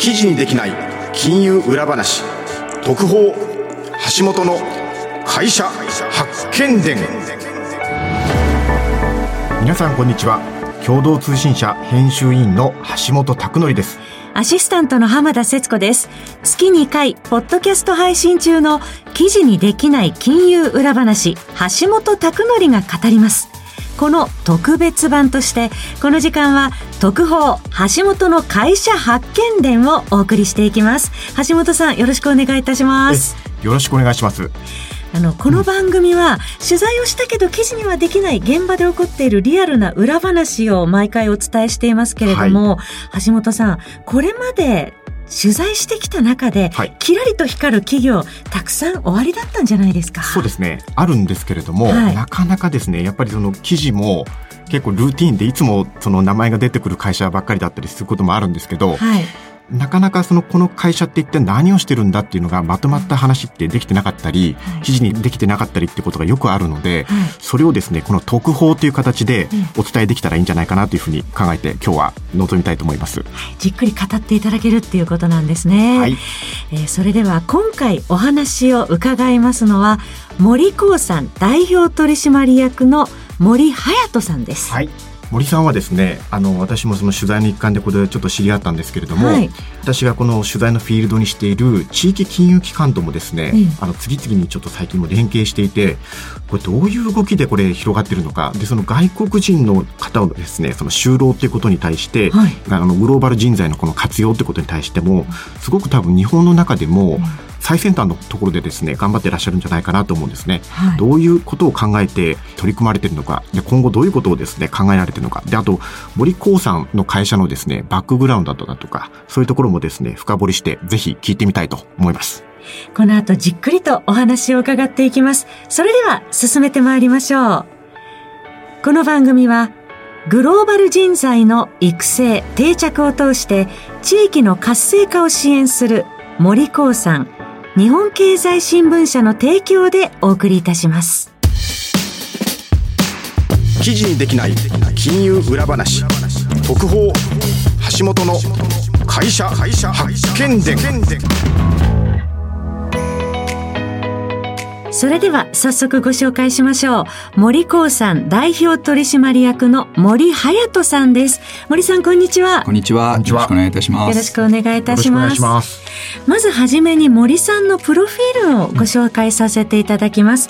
記事にできない金融裏話特報橋本の会社発見伝皆さんこんにちは共同通信社編集員の橋本拓則ですアシスタントの浜田節子です。月2回、ポッドキャスト配信中の記事にできない金融裏話、橋本拓則が語ります。この特別版として、この時間は特報、橋本の会社発見伝をお送りしていきます。橋本さん、よろしくお願いいたします。よろしくお願いしますあのこの番組は取材をしたけど記事にはできない現場で起こっているリアルな裏話を毎回お伝えしていますけれども、橋本さんこれまで取材してきた中で、はい。キラリと光る企業たくさんおありだったんじゃないですか？そうですね。あるんですけれども、はい。なかなかですねやっぱりその記事も結構ルーティンでいつもその名前が出てくる会社ばっかりだったりすることもあるんですけど、はいなかなかそのこの会社って一体何をしてるんだっていうのがまとまった話ってできてなかったり、はい。記事にできてなかったりってことがよくあるので、はい。それをですねこの特報という形でお伝えできたらいいんじゃないかなというふうに考えて今日は臨みたいと思います。じっくり語っていただけるっていうことなんですね、はい。えーそれでは今回お話を伺いますのは森光さん代表取締役の森隼人さんです、はい森さんはですねあの私もその取材の一環でこれちょっと知り合ったんですけれども、はい。私がこの取材のフィールドにしている地域金融機関ともですね、うん。あの次々にちょっと最近も連携していてこれどういう動きでこれ広がってるのかでその外国人の方をですねその就労っていうことに対して、はい。あのグローバル人材のこの活用ってことに対してもすごく多分日本の中でも最先端のところでですね頑張ってらっしゃるんじゃないかなと思うんですね。はいどういうことを考えて取り組まれているのか、で今後どういうことをですね考えられているのか、であと森光さんの会社のですねバックグラウンドだとか、そういうところもですね深掘りしてぜひ聞いてみたいと思います。この後じっくりとお話を伺っていきます。それでは進めてまいりましょう。この番組はグローバル人材の育成、定着を通して地域の活性化を支援する森光さん、日本経済新聞社の提供でお送りいたします。記事にできない金融裏話特報橋本の会社発見伝それでは早速ご紹介しましょう。森光さん代表取締役の森隼人さんです。森さんこんにちはこ。んにちは。よろしくお願いいたします。よろしくお願いいたします。よろしくお願いします。まずはじめに森さんのプロフィールをご紹介させていただきます。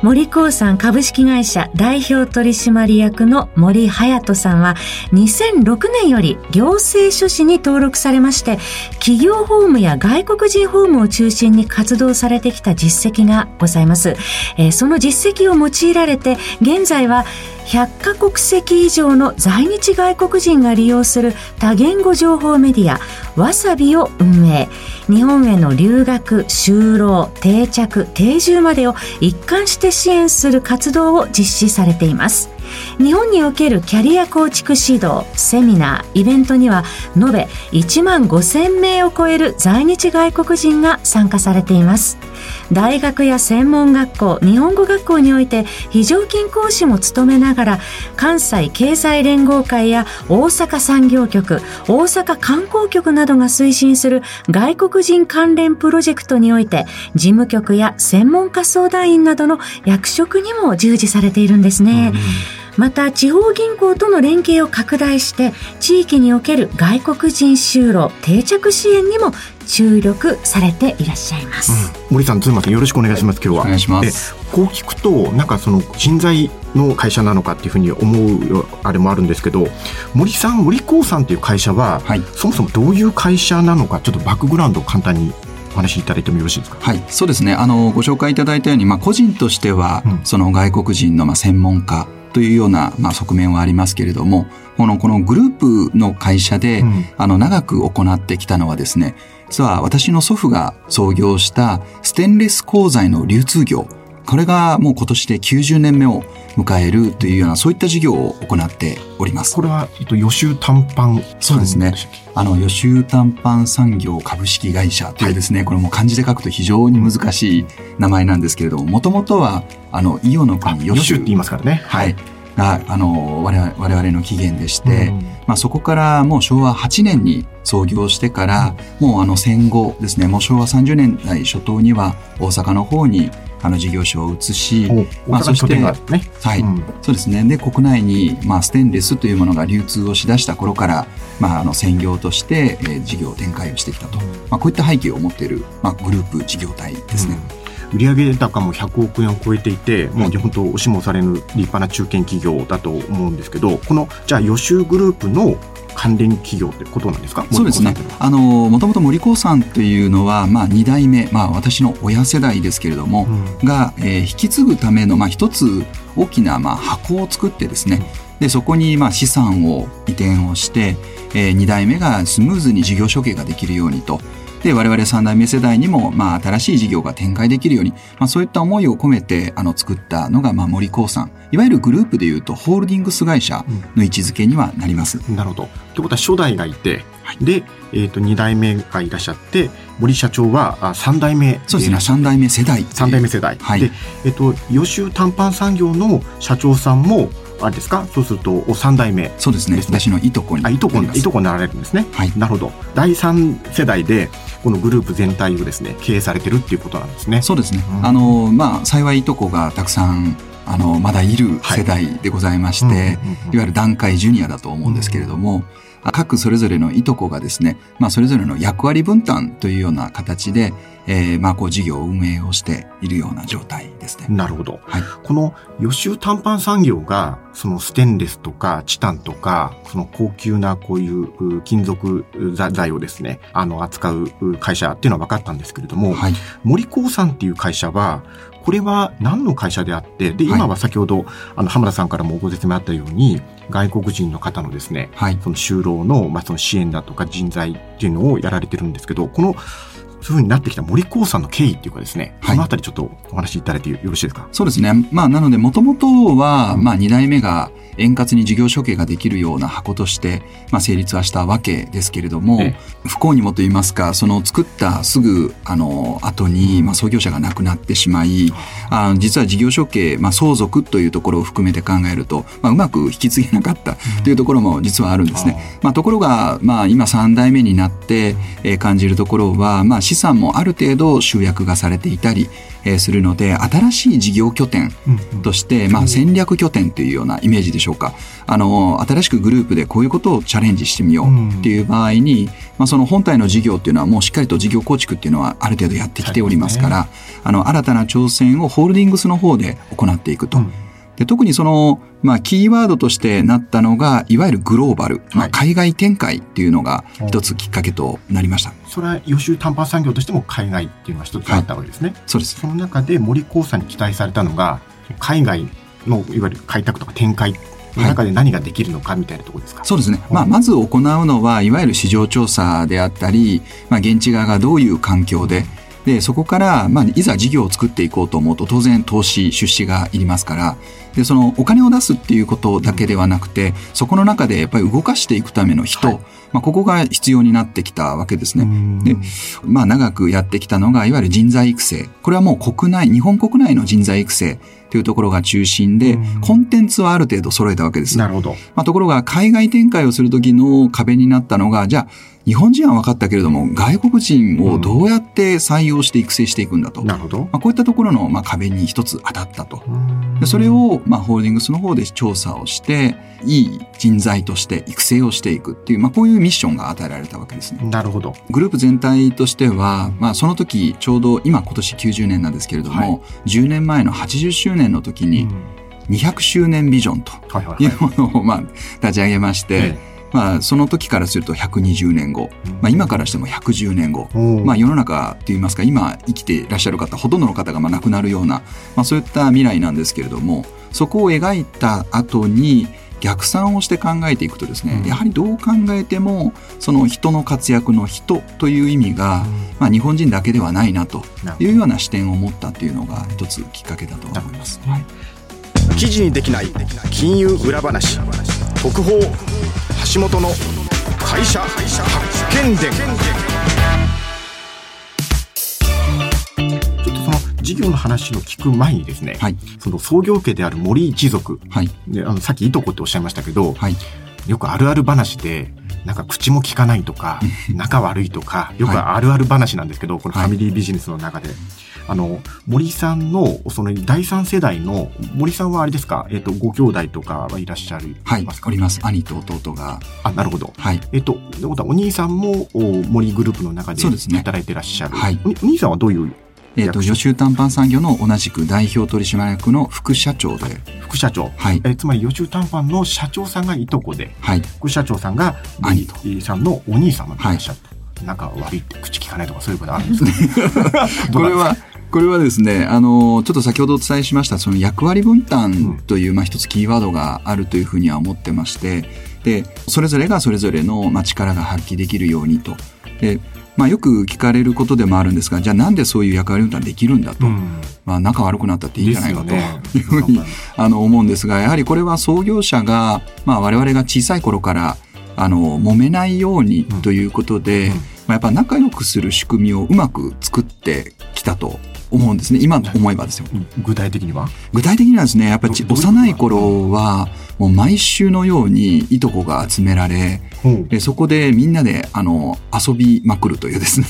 森光さん株式会社代表取締役の森隼人さんは2006年より行政書士に登録されまして企業法務や外国人法務を中心に活動されてきた実績がございます。います。えーその実績を用いられて現在は100カ国籍以上の在日外国人が利用する多言語情報メディアわさびを運営。日本への留学就労定着定住までを一貫して支援する活動を実施されています。日本におけるキャリア構築指導セミナーイベントには延べ1万5000名を超える在日外国人が参加されています。大学や専門学校日本語学校において非常勤講師も務めながら関西経済連合会や大阪産業局大阪観光局などが推進する外国人関連プロジェクトにおいて事務局や専門家相談員などの役職にも従事されているんですね。また地方銀行との連携を拡大して地域における外国人就労定着支援にも注力されていらっしゃいます。森さん、ズーマさんよろしくお願いします。今日は。お願いしますでこう聞くと、なんかその人材の会社なのかっていうふうに思うあれもあるんですけど、森さん、森光さんっていう会社は、はいそもそもどういう会社なのか、ちょっとバックグラウンドを簡単にお話しいただいてもよろしいですか？はい、そうですね。あの、ご紹介いただいたように、まあ、個人としては、うんその外国人の、まあ、専門家というような、まあ、側面はありますけれども、この、このグループの会社で、うんあの、長く行ってきたのはですね、実は私の祖父が創業したステンレス鋼材の流通業、これがもう今年で90年目を迎えるというような、そういった事業を行っておりますこ。れは、えっと、予習短パンそうですねあの、予習短パン産業株式会社というですね、これも漢字で書くと非常に難しい名前なんですけれども、もともとは、あの、伊予のあ国予習って言いますからね。はい。があの我々我々の起源でして、まあ、そこからもう昭和8年に創業してから、もうあの戦後ですねもう昭和30年代初頭には大阪の方にあの事業所を移し、まあ、そして、ね、はい、うん。そうですね。で、国内に、まあ、ステンレスというものが流通をしだした頃から、まあ、あの、専業として、えー事業展開をしてきたと。まあ、こういった背景を持っている、まあ、グループ事業体ですね。売上高も100億円を超えていて、もう本当押しもされぬ立派な中堅企業だと思うんですけど、このじゃあ予習グループの関連企業ってことなんですか？そうですね。あの、もともと森興さんというのは、まあ、二代目、まあ、私の親世代ですけれども、うんが、えー引き継ぐための、まあ、一つ大きな、まあ、箱を作ってですね、で、そこに、まあ、資産を移転をして、えー二代目がスムーズに事業承継ができるようにと。で、我々三代目世代にも、まあ、新しい事業が展開できるように、まあ、そういった思いを込めて、あの、作ったのが、まあ、森興さん。いわゆるグループでいうと、ホールディングス会社の位置づけにはなります。なるほど。ということは初代がいて、はいで、えっ、と、2代目がいらっしゃって、森社長はあ3代目。そうですね、三代目世代。3代目世代。はいで、えっ、と、予習短パン産業の社長さんも、あれですか？そうすると、お3代目。そうですね。私のいとこにあ、いとこ。いとこになられるんですね。はい。なるほど。第3世代で、このグループ全体をですね、経営されてるっていうことなんですね。そうですね。うんあの、まあ、幸いいとこがたくさん、あの、まだいる世代でございまして、いわゆる段階ジュニアだと思うんですけれども、各それぞれのいとこがですね、まあ、それぞれの役割分担というような形で、えー、まあ、こう、事業を運営をしているような状態ですね。なるほど。はい。この予習短パン産業が、そのステンレスとかチタンとか、その高級なこういうう金属材材をですね、あの、扱うう会社っていうのは分かったんですけれども、はい。森興産っていう会社は、これは何の会社であって、で、はい今は先ほど、あの、浜田さんからもご説明あったように、外国人の方のですね、はい。その就労の、まあ、その支援だとか人材っていうのをやられてるんですけど、この、そういうふうになってきた森興産の経緯っていうかですね、はい。そのあたりちょっとお話しいただいてよろしいですか？そうですね。まあ、なので、もともとは、まあ、二代目が円滑に事業承継ができるような箱として、まあ、成立はしたわけですけれども、え不幸にもと言いますか、その作ったすぐ、あの、後に、まあ、創業者が亡くなってしまい、あ。実は事業承継、まあ、相続というところを含めて考えると、まあ、うまく引き継げなかったというところも実はあるんですね。まあ、ところが、まあ、今3代目になって、えー感じるところは、まあ、資産もある程度集約がされていたり、えーするので、新しい事業拠点として、まあ、戦略拠点というようなイメージでしょうか。あの、新しくグループでこういうことをチャレンジしてみようっていう場合に、まあ、その本体の事業っていうのはもうしっかりと事業構築っていうのはある程度やってきておりますから、あの、新たな挑戦をホールディングスの方で行っていくと。うん。で特にその、まあ、キーワードとしてなったのが、いわゆるグローバル、まあ、はい海外展開っていうのが一つきっかけとなりました。それは予習短パン産業としても海外っていうのが一つあったわけですね。そうです。その中で森興産に期待されたのが、海外のいわゆる開拓とか展開の中で何ができるのかみたいなところですか？そうですね。まあ、まず行うのは、いわゆる市場調査であったり、まあ、現地側がどういう環境で、で、そこから、まあ、いざ事業を作っていこうと思うと、当然投資、出資がいりますから、で、そのお金を出すっていうことだけではなくて、そこの中でやっぱり動かしていくための人、はいまあ、ここが必要になってきたわけですね。うんで、まあ長くやってきたのが、いわゆる人材育成。これはもう国内、日本国内の人材育成というところが中心でうん、コンテンツはある程度揃えたわけです。なるほど。まあ、ところが海外展開をするときの壁になったのが、じゃあ、日本人は分かったけれども、外国人をどうやって採用して育成していくんだと。まなるほど。あ、こういったところの、まあ、壁に一つ当たったと。うんでそれを、まあ、ホールディングスの方で調査をして、いい人材として育成をしていくっていう、まあ、こういうミッションが与えられたわけですね。なるほど。グループ全体としては、まあ、その時、ちょうど今今年90年なんですけれども、10年前の80周年の時に、200周年ビジョンとはいうものを、まあ、立ち上げまして、えまあ、その時からすると120年後、まあ、今からしても110年後、まあ、世の中といいますか今生きていらっしゃる方ほとんどの方がまあ亡くなるような、まあ、そういった未来なんですけれどもそこを描いた後に逆算をして考えていくとですね、うん。やはりどう考えてもその人の活躍の人という意味が、まあ、日本人だけではないなというような視点を持ったというのが一つきっかけだと思います。はい。記事にできない金融裏話。特報。橋本の会社発見伝事業の話を聞く前にですね、はい。その創業家である森一族、はい。であのさっきいとこっておっしゃいましたけど、はい。よくあるある話で、なんか口も利かないとか、仲悪いとか、よくあるある話なんですけど、このファミリービジネスの中で。あの、森さんの、その第三世代の、森さんはあれですか、えっ、と、ご兄弟とかはいらっしゃるはいます。か？おります。兄と弟が。あ、なるほど。はい。えっと、とはお兄さんもお森グループの中でそうですね働いてらっしゃる。はいおお兄さんはどういうえっ、と、役所予習短パン産業の同じく代表取締役の副社長で。副社長、はい。えつまり予習短パンの社長さんがいとこで、はい。副社長さんが兄と森さんのお兄様でいらっしゃると。仲悪いって口聞かないとかそういうことあるんですか これは、これはですね、あの、ちょっと先ほどお伝えしました、その役割分担という、まあ一つキーワードがあるというふうには思ってまして、で、それぞれがそれぞれの、まあ、力が発揮できるようにと。で、まあよく聞かれることでもあるんですが、じゃあなんでそういう役割分担できるんだと。うん。まあ仲悪くなったっていいんじゃないかと。いうふうにあの思うんですが、やはりこれは創業者が、まあ我々が小さい頃から、あの、揉めないようにということで、うん。まあやっぱ仲良くする仕組みをうまく作ってきたと思うんですね。今思えばですよ。具体的には？具体的にはですね、やっぱり幼い頃は、もう毎週のようにいとこが集められ、でそこでみんなで、あの、遊びまくるというですね。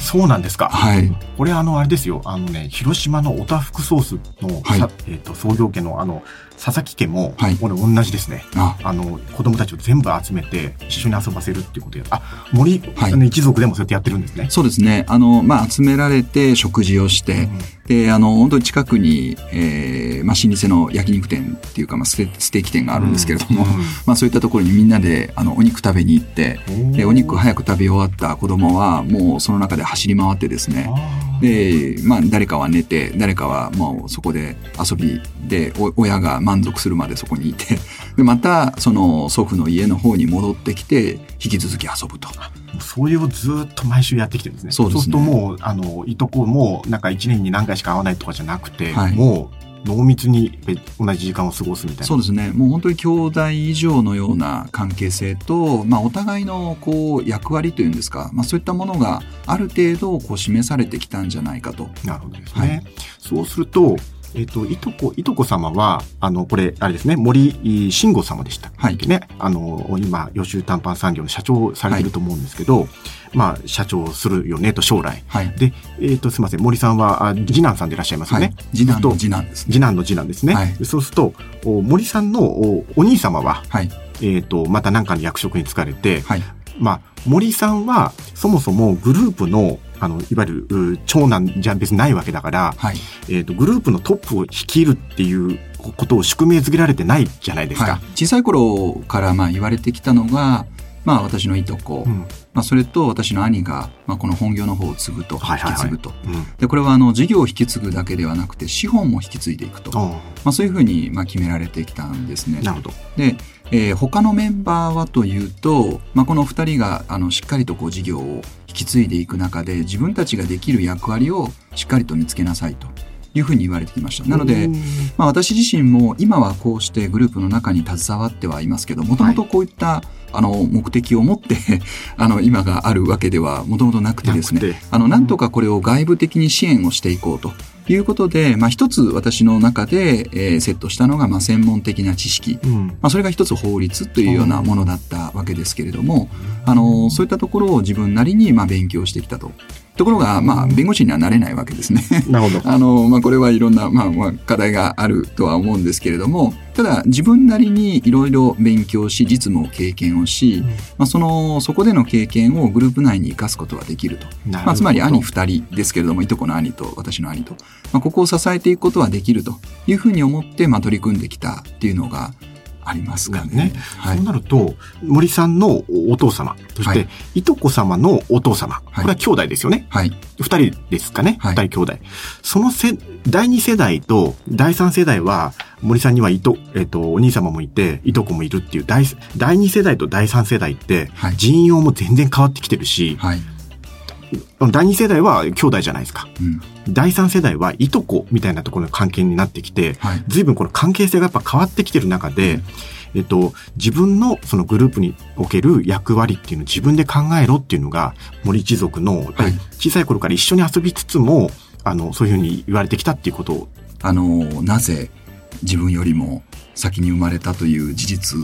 そうなんですか。はい。これあの、あれですよ。あのね、広島のオタフクソースの、はいさえっ、と、創業家のあの、佐々木家も、はいこれ同じですね。あ、あの、子供たちを全部集めて、一緒に遊ばせるっていうことで、あ、森、はいあの一族でもそうやってやってるんですね。そうですね。あの、まあ、集められて食事をして、で、あの、本当に近くに、えー、まあ、老舗の焼肉店っていうか、まあ、ステステーキ店があるんですけれども、うんまあ、そういったところにみんなで、あの、お肉食べに行って、で、お肉早く食べ終わった子供は、もうその中で走り回ってですね、で、まあ、誰かは寝て、誰かはもうそこで遊びで、お親が満足するまでそこにいて、で、また、その祖父の家の方に戻ってきて、引き続き遊ぶと。もうそれをずっと毎週やってきてるんですね。そうですね。するともう、あの、いとこも、なんか一年に何回しか会わないとかじゃなくて、はい。もう、濃密にべ同じ時間を過ごすみたいな。そうですね。もう本当に兄弟以上のような関係性と、まあ、お互いのこう役割というんですか、まあ、そういったものがある程度こう示されてきたんじゃないかと。なるほどですね。はいそうすると、えっ、と、いとこ、いとこ様は、あの、これ、あれですね、森慎吾様でしたっはいけね。あの、今、予習短パン産業の社長をされてると思うんですけど、まあ、社長をするよね、と、将来。はい。で、えっ、と、すみません、森さんは、あ次男さんでいらっしゃいますよはいね。。次男の次男ですね。と次男の次男ですね。はいそうすると、お森さんのおお兄様は、はい。えっ、と、また何かの役職に就かれて、はい。まあ、森さんは、そもそもグループの、あの、いわゆる、う長男じゃ別にないわけだから、はい。えっ、と、グループのトップを率いるっていうことを宿命づけられてないじゃないですか。はい、小さい頃からまあ言われてきたのが、まあ私のいとこ、うん。まあそれと私の兄が、まあこの本業の方を継ぐと、はいはいはい引き継ぐと。うん。で、これはあの事業を引き継ぐだけではなくて資本も引き継いでいくと。まああそういうふうにまあ決められてきたんですねあ、。なるほど。で、えー他のメンバーはというと、まあ、この二人があのしっかりとこう事業を引き継いでいく中で自分たちができる役割をしっかりと見つけなさいと。いうふうに言われてきました。なので、うん。まあ、私自身も今はこうしてグループの中に携わってはいますけどもともとこういった、あの目的を持って あの今があるわけではもともとなくてですねあのなんとかこれを外部的に支援をしていこうということで、まあ、一つ私の中で、えーセットしたのが、まあ、専門的な知識うん。まあ、それが一つ法律というようなものだったわけですけれども、あの、そういったところを自分なりにまあ勉強してきたと。ところが、まあ、弁護士にはなれないわけですね。なるほど。あの、まあ、これはいろんな、まあ、まあ、課題があるとは思うんですけれども、ただ、自分なりにいろいろ勉強し、実務を経験をし、まあ、その、そこでの経験をグループ内に生かすことができると。なるほどまあ、つまり兄二人ですけれども、いとこの兄と私の兄と、まあ、ここを支えていくことはできるというふうに思って、まあ、取り組んできたっていうのがありますかね。ねはいそう。なると、森さんのお父様、そして、はいい、とこ様のお父様、これは兄弟ですよね。はい。二人ですかね。二、はい人兄弟。そのせ、第二世代と第三世代は、森さんにはいと、えっ、と、お兄様もいて、いとこもいるっていう、第、第二世代と第三世代って、はい人用も全然変わってきてるし、はい。第二世代は兄弟じゃないですか。うん。第三世代はいとこみたいなところの関係になってきて、はい。随分この関係性がやっぱ変わってきてる中で、えっと、自分のそのグループにおける役割っていうのを自分で考えろっていうのが森一族の、小さい頃から一緒に遊びつつも、あの、そういうふうに言われてきたっていうことを。あの、なぜ自分よりも先に生まれたという事実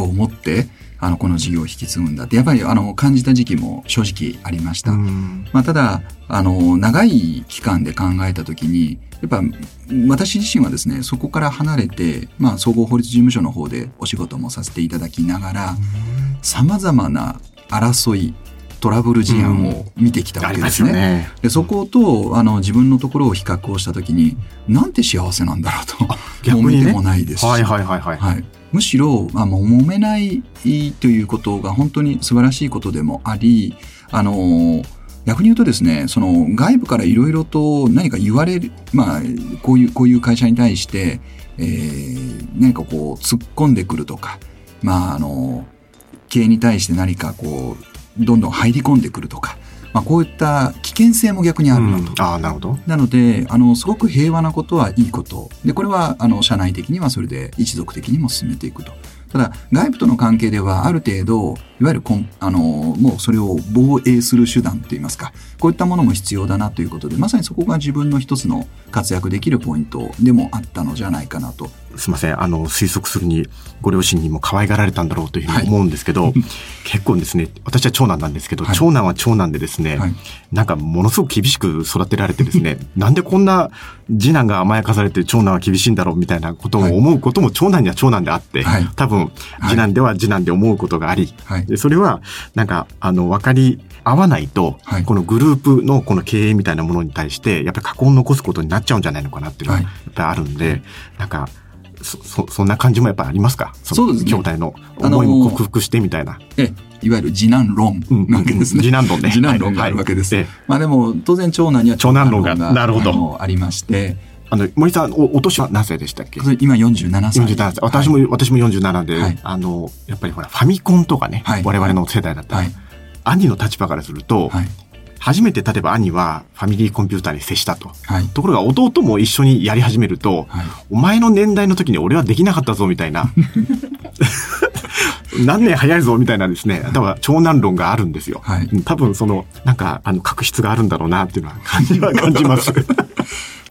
を持って、あの、この事業を引き継ぐんだって、やっぱり、あの、感じた時期も正直ありました。まあ、ただ、あの、長い期間で考えたときに、やっぱ、私自身はですね、そこから離れて、まあ、総合法律事務所の方でお仕事もさせていただきながら、様々な争い、トラブル事案を見てきたわけですね。うん、ねでそことあの自分のところを比較をしたときに、なんて幸せなんだろうと。逆に、ね、てもないですし。はいはいはいはい。はい、むしろ、まあ、揉めないということが本当に素晴らしいことでもあり、あの逆に言うとですね、その外部からいろいろと何か言われる、まあ、こういう、こういう会社に対して、えー、何かこう突っ込んでくるとか、まあ、あの、経営に対して何かこう、どんどん入り込んでくるとか、まあ、こういった危険性も逆にあるなと。うん、あなるほど。なので、あの、すごく平和なことはいいこと。で、これは、あの、社内的にはそれで一族的にも進めていくと。ただ、外部との関係では、ある程度、いわゆるこん、あの、もうそれを防衛する手段といいますか、こういったものも必要だなということで、まさにそこが自分の一つの活躍できるポイントでもあったのじゃないかなと。すみません、あの、推測するに、ご両親にも可愛がられたんだろうというふうに思うんですけど、はい、結構ですね、私は長男なんですけど、はい、長男は長男でですね、はい、なんかものすごく厳しく育てられてですね、なんでこんな次男が甘やかされて長男は厳しいんだろうみたいなことを思うことも長男には長男であって、多分、次男では次男で思うことがあり、でそれは、なんか、あの、分かり合わないと、このグループのこの経営みたいなものに対して、やっぱり過去を残すことになっちゃうんじゃないのかなっていうのは、やっぱりあるんで、なんか、そ、そ、そんな感じもやっぱありますか？そうですね。兄弟の思いも克服してみたいな。ええ、いわゆる次男論なわけですね。次男論ね。次男論があるわけです。はい、まあでも、当然長男には長男論が、なるほど。ありまして、あの、森さん、お、お年は何歳でしたっけ？今47歳。47歳。私も、はい、私も47で、はい、あの、やっぱりほら、ファミコンとかね、はい、我々の世代だったら、兄の立場からすると、初めて例えば兄はファミリーコンピューターに接したと。はい、ところが弟も一緒にやり始めると、はい、お前の年代の時に俺はできなかったぞみたいな。何年早いぞみたいなですね、多分長男論があるんですよ。はい、多分その、なんか、あの、確執があるんだろうなっていうのは感じは 感じます。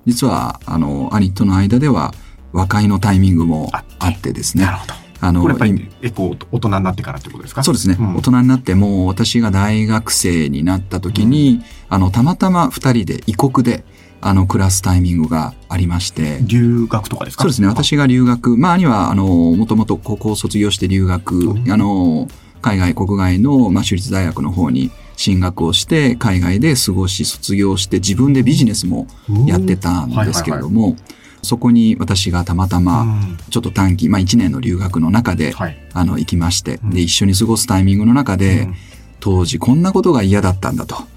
実は、あの、兄との間では、和解のタイミングもあってですね。なるほど。あの、これやっぱり結構大人になってからってことですか？そうですね、うん、大人になっても私が大学生になった時に、うん、あの、たまたま二人で異国で、あの、暮らすタイミングがありまして。留学とかですか？そうですね。私が留学。まあ、兄は、あの、もともと高校を卒業して留学、うん、あの、海外、国外の、まあ、私立大学の方に進学をして、海外で過ごし、卒業して、自分でビジネスもやってたんですけれども、はいはいはい。そこに私がたまたま、ちょっと短期、まあ1年の留学の中で、はい、あの、行きまして、で、一緒に過ごすタイミングの中で、当時こんなことが嫌だったんだと。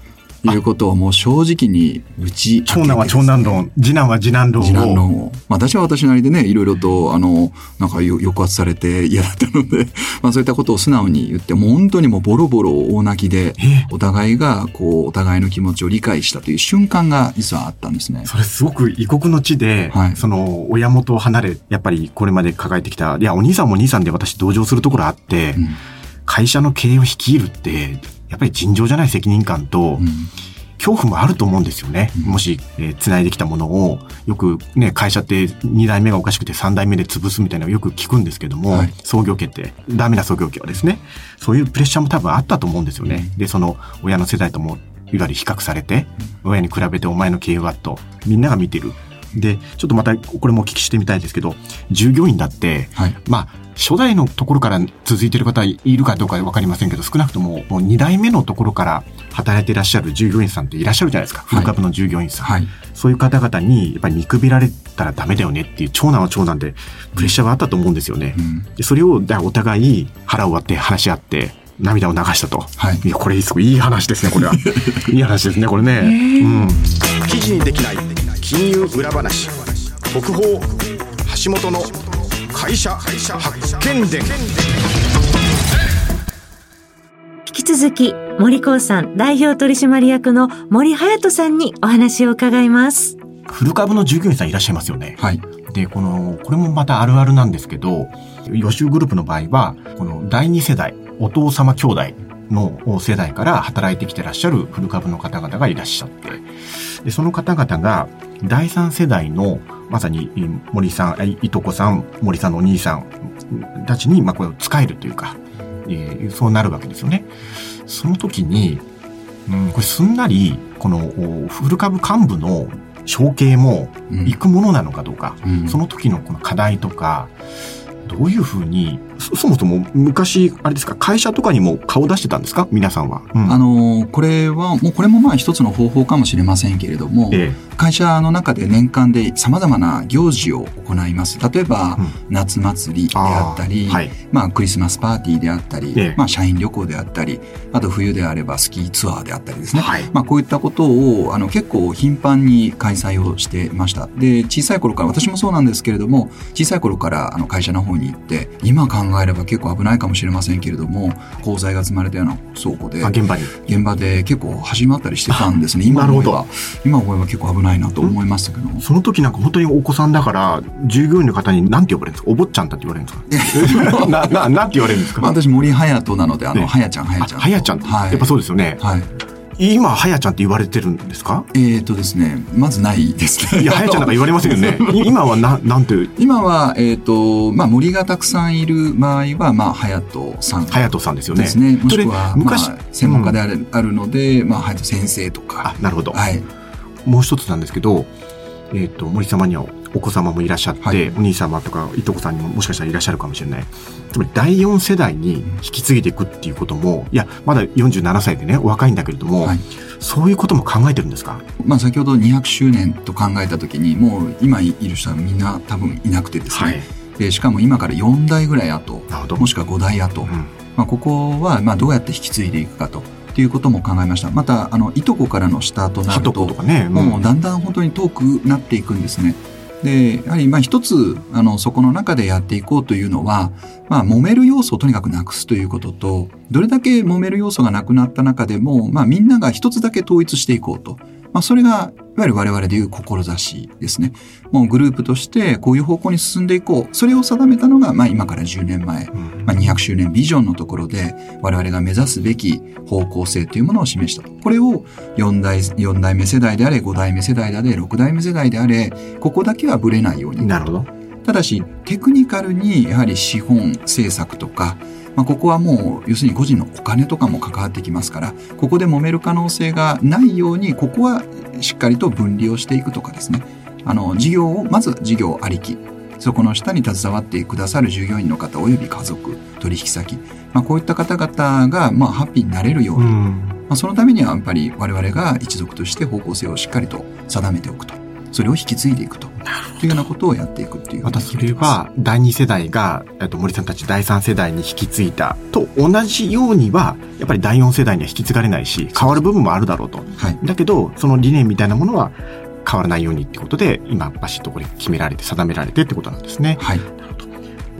いうことをもう正直に打ち、ね、長男は長男論、次男は次男論を。次男論を。まあ私は私なりでね、いろいろと、あの、なんか抑圧されて嫌だったので、まあそういったことを素直に言って、もう本当にもうボロボロ大泣きで、お互いが、こう、お互いの気持ちを理解したという瞬間が実はあったんですね。それすごく異国の地で、はい、その、親元を離れ、やっぱりこれまで抱えてきた、いや、お兄さんもお兄さんで私同情するところあって、うん、会社の経営を率いるって、やっぱり尋常じゃない責任感と、うん恐怖もあると思うんですよね。もし、えー、繋いできたものを、よくね、会社って2代目がおかしくて3代目で潰すみたいなのをよく聞くんですけども、はい、創業家って、ダメな創業家はですね、そういうプレッシャーも多分あったと思うんですよね。で、その親の世代とも、いわゆる比較されて、親に比べてお前の経営はと、みんなが見てる。で、ちょっとまたこれもお聞きしてみたいですけど、従業員だって、はい、まあ、初代のところから続いている方いるかどうかわかりませんけど、少なくとももう2代目のところから働いていらっしゃる従業員さんっていらっしゃるじゃないですか。フル株の従業員さん。はい、そういう方々にやっぱり見くびられたらダメだよねっていう長男は長男でプレッシャーがあったと思うんですよね。うん、でそれをお互い腹を割って話し合って、涙を流したと。はい。いや、これすごいいい話ですね、これは。いい話ですね、これね。うん。記事にできない金融裏話。特報、橋本の会社発見伝引き続き森光さん代表取締役の森隼人さんにお話を伺いますフル株の従業員さんいらっしゃいますよね。はい。で、この、これもまたあるあるなんですけど、予習グループの場合は、この第二世代、お父様兄弟の世代から働いてきてらっしゃる古株の方々がいらっしゃって、でその方々が第三世代のまさに森さん、いとこさん、森さんのお兄さんたちに、まあ、これを使えるというか、えー、そうなるわけですよね。その時に、うん、これすんなり、この古株幹部の承継も行くものなのかどうか、うん、その時のこの課題とか、どういうふうにそもそも昔、あれですか、会社とかにも顔出してたんですか？皆さんは。うん、あの、これは、もうこれもまあ一つの方法かもしれませんけれども、ええ、会社の中で年間で様々な行事を行います。例えば、うん、夏祭りであったり、はい、まあクリスマスパーティーであったり、え、まあ社員旅行であったり、あと冬であればスキーツアーであったりですね。はい、まあこういったことを、あの結構頻繁に開催をしてました。で、小さい頃から、私もそうなんですけれども、小さい頃からあの会社の方に行って、今考えれば結構危ないかもしれませんけれども鋼材が積まれたような倉庫で現場に。現場で結構始まったりしてたんですね。今思えば。今思えば結構危ないなと思いましたけどその時なんか本当にお子さんだから従業員の方に何て呼ばれるんですか？お坊ちゃんだって言われるんですか？なななんて言われるんですか、私森隼人なのであの、はやちゃんはやちゃんはやちゃん、はい、やっぱそうですよね。はい今、はやちゃんって言われてるんですか？えっ、とですね、まずないですね。いや、はやちゃんなんか言われますよね。今はな、なんて？今は、えっ、ー、と、まあ、森がたくさんいる場合は、まあ、はやとさん。はやとさんですよね。ですね。もしくは、昔、まあ、専門家であるうん、あるので、まあ、はやと先生とか。あ、なるほど。はい。もう一つなんですけど、えっ、ー、と、森様にはお子様もいらっしゃって、はい、お兄様とかいとこさんにももしかしたらいらっしゃるかもしれない。つまり第4世代に引き継いでいくっていうことも、いや、まだ47歳でね、お若いんだけれども、はい、そういうことも考えてるんですか？まあ先ほど200周年と考えた時に、もう今いる人はみんな多分いなくてですね、はい、でしかも今から4代ぐらい後、もしくは5代後、うん、まあここはまあどうやって引き継いでいくかと。っていうことも考えました。また、あの、いとこからのスタートなると、とねうん、もうだんだん本当に遠くなっていくんですね。で、やはりまあ一つ、あの、そこの中でやっていこうというのは、まあ揉める要素をとにかくなくすということと、どれだけ揉める要素がなくなった中でも、まあみんなが一つだけ統一していこうと。まあそれがいわゆる我々でいう志ですね。もうグループとしてこういう方向に進んでいこう。それを定めたのが、まあ今から10年前、まあ200周年ビジョンのところで我々が目指すべき方向性というものを示したと。これを4代、4代目世代であれ、5代目世代であれ、6代目世代であれ、ここだけはブレないように。なるほど。ただし、テクニカルにやはり資本政策とか、まあ、ここはもう要するに個人のお金とかも関わってきますからここで揉める可能性がないようにここはしっかりと分離をしていくとかですね。あの事業をまず事業ありき。そこの下に携わってくださる従業員の方及び家族取引先、まあ、こういった方々がまあハッピーになれるように、まあ、そのためにはやっぱり我々が一族として方向性をしっかりと定めておくとそれを引き継いでいくと。というようなことをやっていくっていう。またそれは、第二世代が、えっと、森さんたち第三世代に引き継いだと同じようには、やっぱり第四世代には引き継がれないし、変わる部分もあるだろうと。はい、だけど、その理念みたいなものは変わらないようにってことで、今、バシッとこれ決められて、定められてってことなんですね。はい。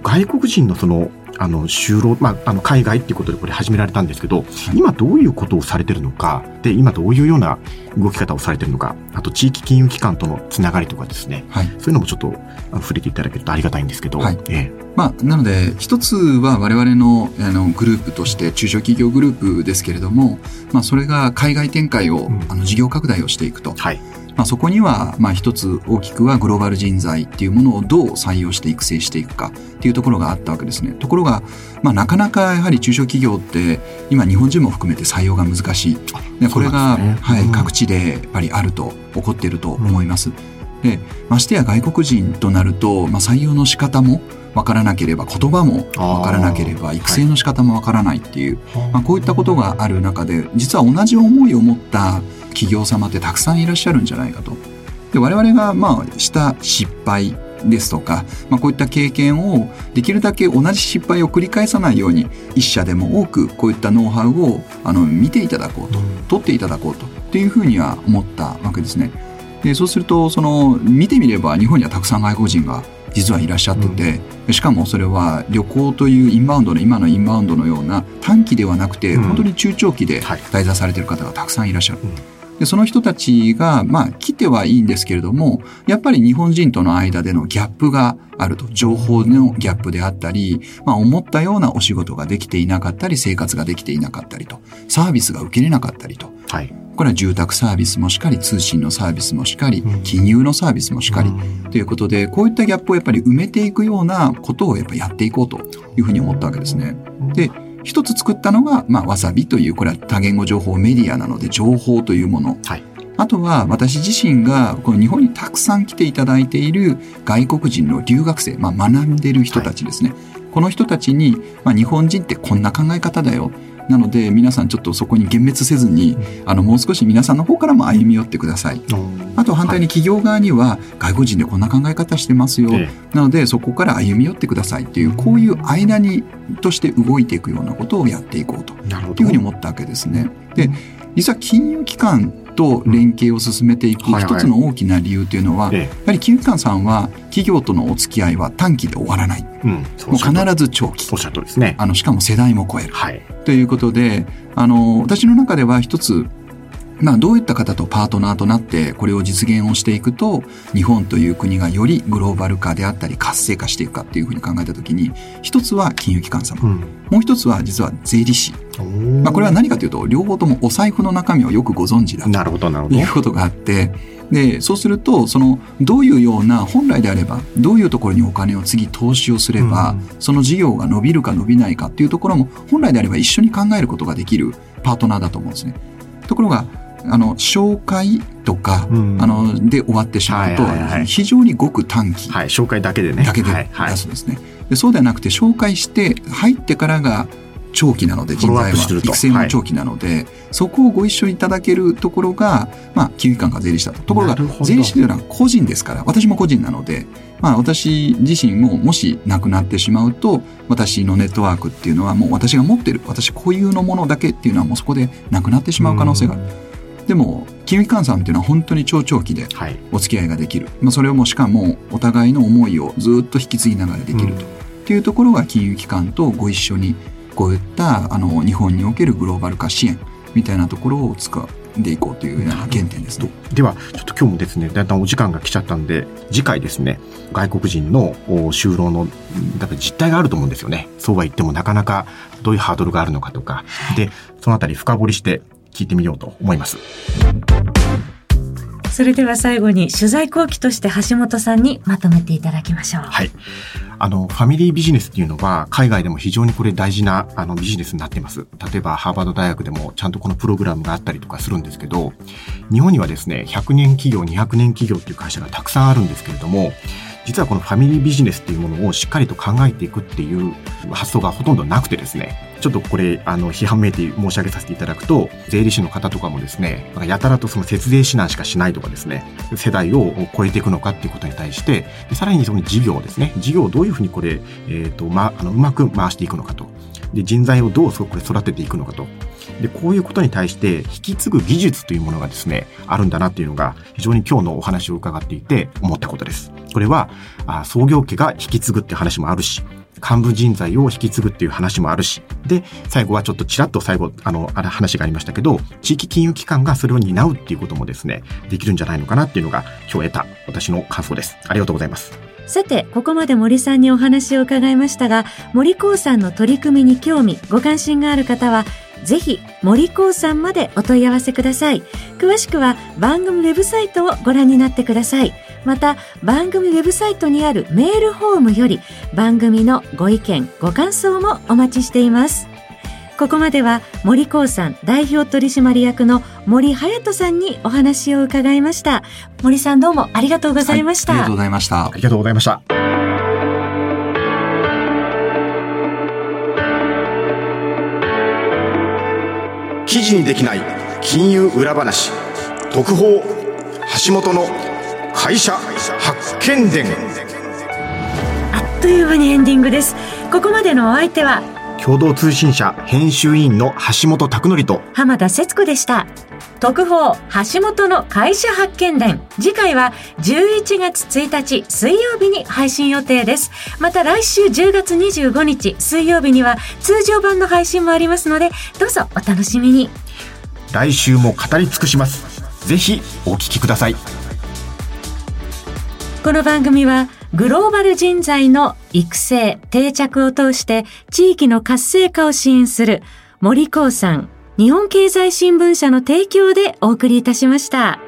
外国人のそのあの、就労、まあ、あの、海外っていうことでこれ始められたんですけど、はい、今どういうことをされてるのか、で、今どういうような動き方をされてるのか、あと地域金融機関とのつながりとかですね、はい、そういうのもちょっと触れていただけるとありがたいんですけど、はい、ええ。まあ、なので、一つは我々のあのグループとして中小企業グループですけれども、まあ、それが海外展開を、うん、あの事業拡大をしていくと。はいまあ、そこには、まあ、一つ大きくはグローバル人材っていうものをどう採用して育成していくかっていうところがあったわけですね。ところが、まあ、なかなかやはり中小企業って今日本人も含めて採用が難しい。でこれが、ね、はい、各地でやっぱりあると起こっていると思います。でましてや外国人となると、まあ、採用の仕方も分からなければ言葉も分からなければ育成の仕方も分からないっていう、まあ、こういったことがある中で実は同じ思いを持った企業様ってたくさんいらっしゃるんじゃないかと。で我々がまあした失敗ですとか、まあ、こういった経験をできるだけ同じ失敗を繰り返さないように一社でも多くこういったノウハウをあの見ていただこうと、取っていただこうとっていうふうには思ったわけですね。でそうするとその見てみれば日本にはたくさん外国人が実はいらっしゃってて、うん、しかもそれは旅行というインバウンドの今のインバウンドのような短期ではなくて、うん、本当に中長期で滞在されている方がたくさんいらっしゃる。でその人たちが、まあ、来てはいいんですけれども、やっぱり日本人との間でのギャップがあると。情報のギャップであったり、まあ、思ったようなお仕事ができていなかったり、生活ができていなかったりと、サービスが受けれなかったりと。はい。これは住宅サービスもしかり、通信のサービスもしかり、金融のサービスもしかり、ということで、こういったギャップをやっぱり埋めていくようなことをやっぱやっていこうというふうに思ったわけですね。で、一つ作ったのが、まあ、わさびという、これは多言語情報メディアなので、情報というもの。はい。あとは私自身がこの日本にたくさん来ていただいている外国人の留学生、まあ、学んでる人たちですね。はい、この人たちに、まあ、日本人ってこんな考え方だよ。なので皆さんちょっとそこに幻滅せずに、あのもう少し皆さんの方からも歩み寄ってください。あと反対に企業側には外国人でこんな考え方してますよ。なのでそこから歩み寄ってくださいっていうこういう間にとして動いていくようなことをやっていこうというふうに思ったわけですね。で実は金融機関と連携を進めていく一つの大きな理由というのは、やはり金融機関さんは企業とのお付き合いは短期で終わらない。うん、もう必ず長期。おっしゃるとですね。あの、しかも世代も超える。はい。ということで、あの、私の中では一つまあ、どういった方とパートナーとなってこれを実現をしていくと日本という国がよりグローバル化であったり活性化していくかっていうふうに考えたときに一つは金融機関様、うん、もう一つは実は税理士。まあ、これは何かというと両方ともお財布の中身をよくご存知だということがあってでそうするとそのどういうような本来であればどういうところにお金を次投資をすれば、うん、その事業が伸びるか伸びないかっていうところも本来であれば一緒に考えることができるパートナーだと思うんですね。ところがあの紹介とか、うん、あので終わってしまうと、非常にごく短期、はい、紹介だけでね。だけで出すんですね、でそうではなくて紹介して入ってからが長期なので人材は育成も長期なので、はい、そこをご一緒いただけるところが、まあ、金融機関か税理士だと。ところが税理士というのは個人ですから私も個人なので、まあ、私自身ももし亡くなってしまうと私のネットワークっていうのはもう私が持ってる私固有のものだけっていうのはもうそこでなくなってしまう可能性がある。でも金融機関さんっていうのは本当に長長期でお付き合いができる、はい、まあ、それをもしかもお互いの思いをずっと引き継ぎながらできると、うん、っていうところが金融機関とご一緒にこういったあの日本におけるグローバル化支援みたいなところを使っていこうというような原点です。ね。では、ちょっと今日もですね、だんだんお時間が来ちゃったんで、次回ですね、外国人の就労の、だ実態があると思うんですよね。そうは言ってもなかなかどういうハードルがあるのかとか、で、そのあたり深掘りして聞いてみようと思います。それでは最後に取材後期として橋本さんにまとめていただきましょう。はい。あの、ファミリービジネスっていうのは、海外でも非常にこれ大事な、あの、ビジネスになっています。例えば、ハーバード大学でもちゃんとこのプログラムがあったりとかするんですけど、日本にはですね、100年企業、200年企業っていう会社がたくさんあるんですけれども、実はこのファミリービジネスっていうものをしっかりと考えていくっていう発想がほとんどなくてですね、ちょっとこれ、あの、批判めいて申し上げさせていただくと、税理士の方とかもですね、なんかやたらとその節税指南しかしないとかですね、世代を超えていくのかっていうことに対して、さらにその事業ですね、事業をどういうふうにこれ、えっ、ー、と、ま、あの、うまく回していくのかと。で、人材をどうこれ育てていくのかと。で、こういうことに対して引き継ぐ技術というものがですね、あるんだなっていうのが非常に今日のお話を伺っていて思ったことです。これは、あ創業家が引き継ぐっていう話もあるし、幹部人材を引き継ぐっていう話もあるし、で、最後はちょっとちらっと最後、あの、あ話がありましたけど、地域金融機関がそれを担うっていうこともですね、できるんじゃないのかなっていうのが今日得た私の感想です。ありがとうございます。さて、ここまで森さんにお話を伺いましたが、森光さんの取り組みに興味、ご関心がある方は、ぜひ森光さんまでお問い合わせください。詳しくは番組ウェブサイトをご覧になってください。また、番組ウェブサイトにあるメールフォームより番組のご意見、ご感想もお待ちしています。ここまでは森光さん代表取締役の森隼人さんにお話を伺いました。森さんどうもありがとうございました。はい、ありがとうございました。ありがとうございました。記事にできない金融裏話特報橋本の会社発見伝。あっという間にエンディングです。ここまでのお相手は共同通信社編集員の橋本拓則と浜田節子でした特報橋本の会社発見伝。次回は11月1日水曜日に配信予定です。また来週10月25日水曜日には通常版の配信もありますのでどうぞお楽しみに。来週も語り尽くします。ぜひお聞きください。この番組はグローバル人材の育成定着を通して地域の活性化を支援する森光さん日本経済新聞社の提供でお送りいたしました。